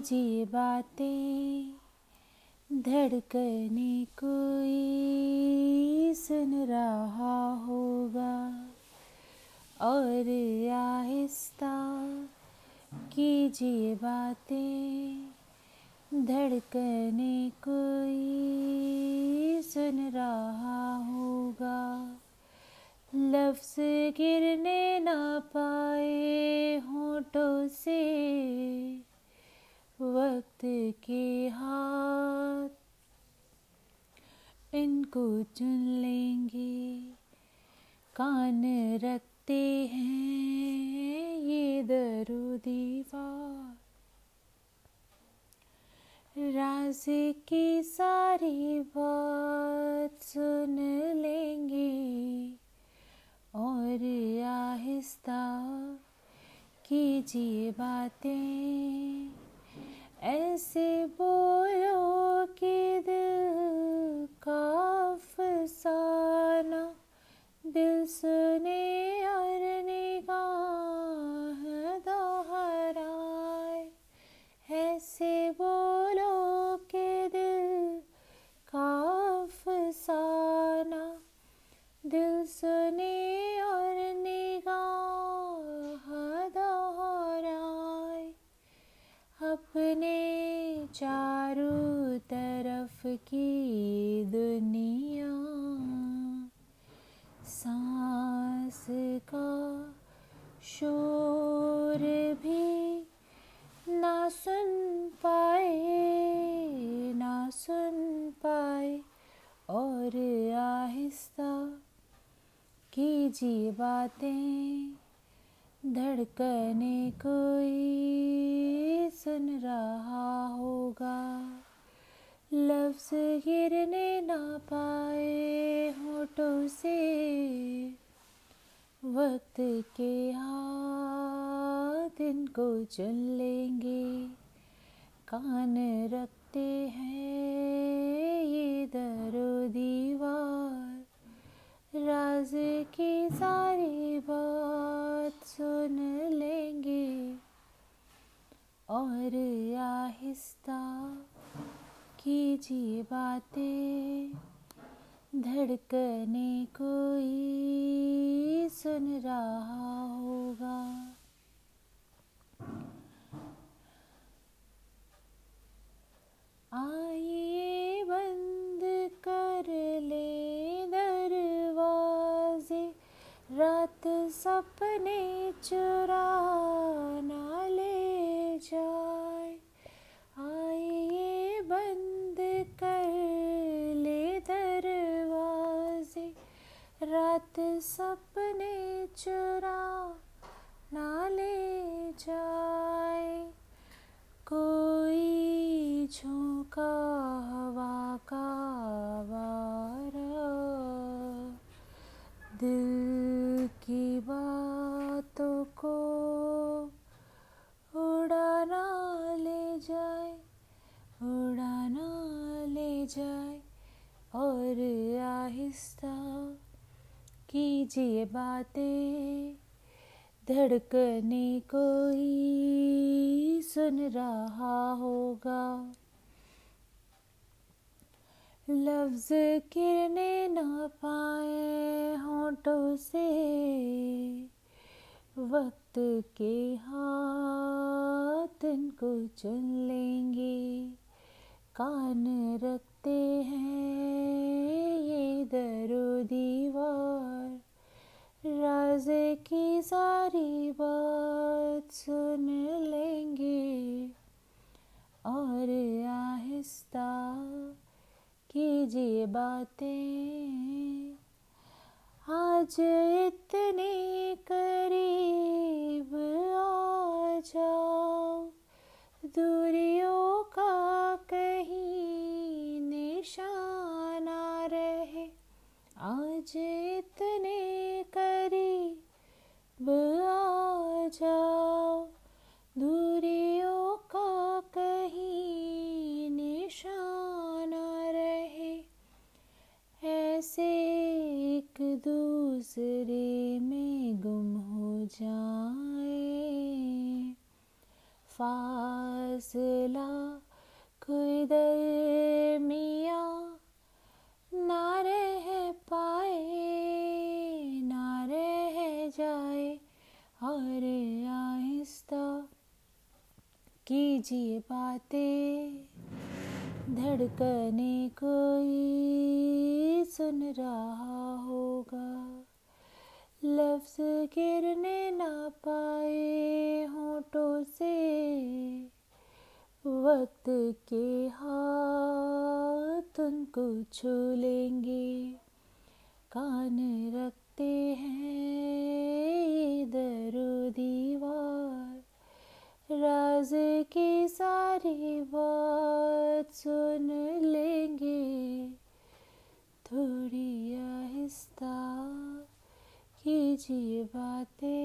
कीजिए बातें। धड़कने कोई सुन रहा होगा। और आहिस्ता कीजिए बातें। धड़कने कोई सुन रहा होगा। लफ्ज गिरने ना पाए होठों से। वक्त के हाथ। इनको चुन लेंगे। कान रखते हैं ये दरो दीवार राज की सारी बात सुन लेंगे। और आहिस्ता कीजिए बातें। ऐसे बोलो कि दिल का चारों तरफ़ की दुनिया। सांस का शोर भी ना सुन पाए, ना सुन पाए। और आहिस्ता कीजिए बातें। धड़कने कोई सुन रहा होगा। लफ्ज गिरने ना पाए होठों से। वक्त के हाथ इनको चुन लेंगे। कान रखते हैं ये दरो दीवार राज की सारी बात सुन लेंगे। और आहिस्ता कीजिए बातें। धड़कने कोई सुन रहा सपने चुरा ना ले जाए। आइए बंद कर ले दरवाजे। रात सपने चुरा ना ले जाए। कोई झोंका हवा का जाए और आहिस्ता कीजिए बातें। धड़कने कोई सुन रहा होगा। लफ्ज किरने ना पाए होठों से। वक्त के हाथ इनको चुन लेंगे। कान रखते हैं ये दरो दीवार राज की सारी बात सुन लेंगे। और आहिस्ता कीजिए बातें। आज इतने करीब आ जाओ, दूरियों का जाए। फासले कोई मिया ना रह पाए, ना रह जाए। और आहिस्ता कीजिए बातें, धड़कने कोई सुन रहा होगा। लफ्ज गिरने ना पाए होठों से, वक्त के हाथ उनको छू लेंगे। कान रखते हैं दरो दीवार, राज की सारी कीजिए बातें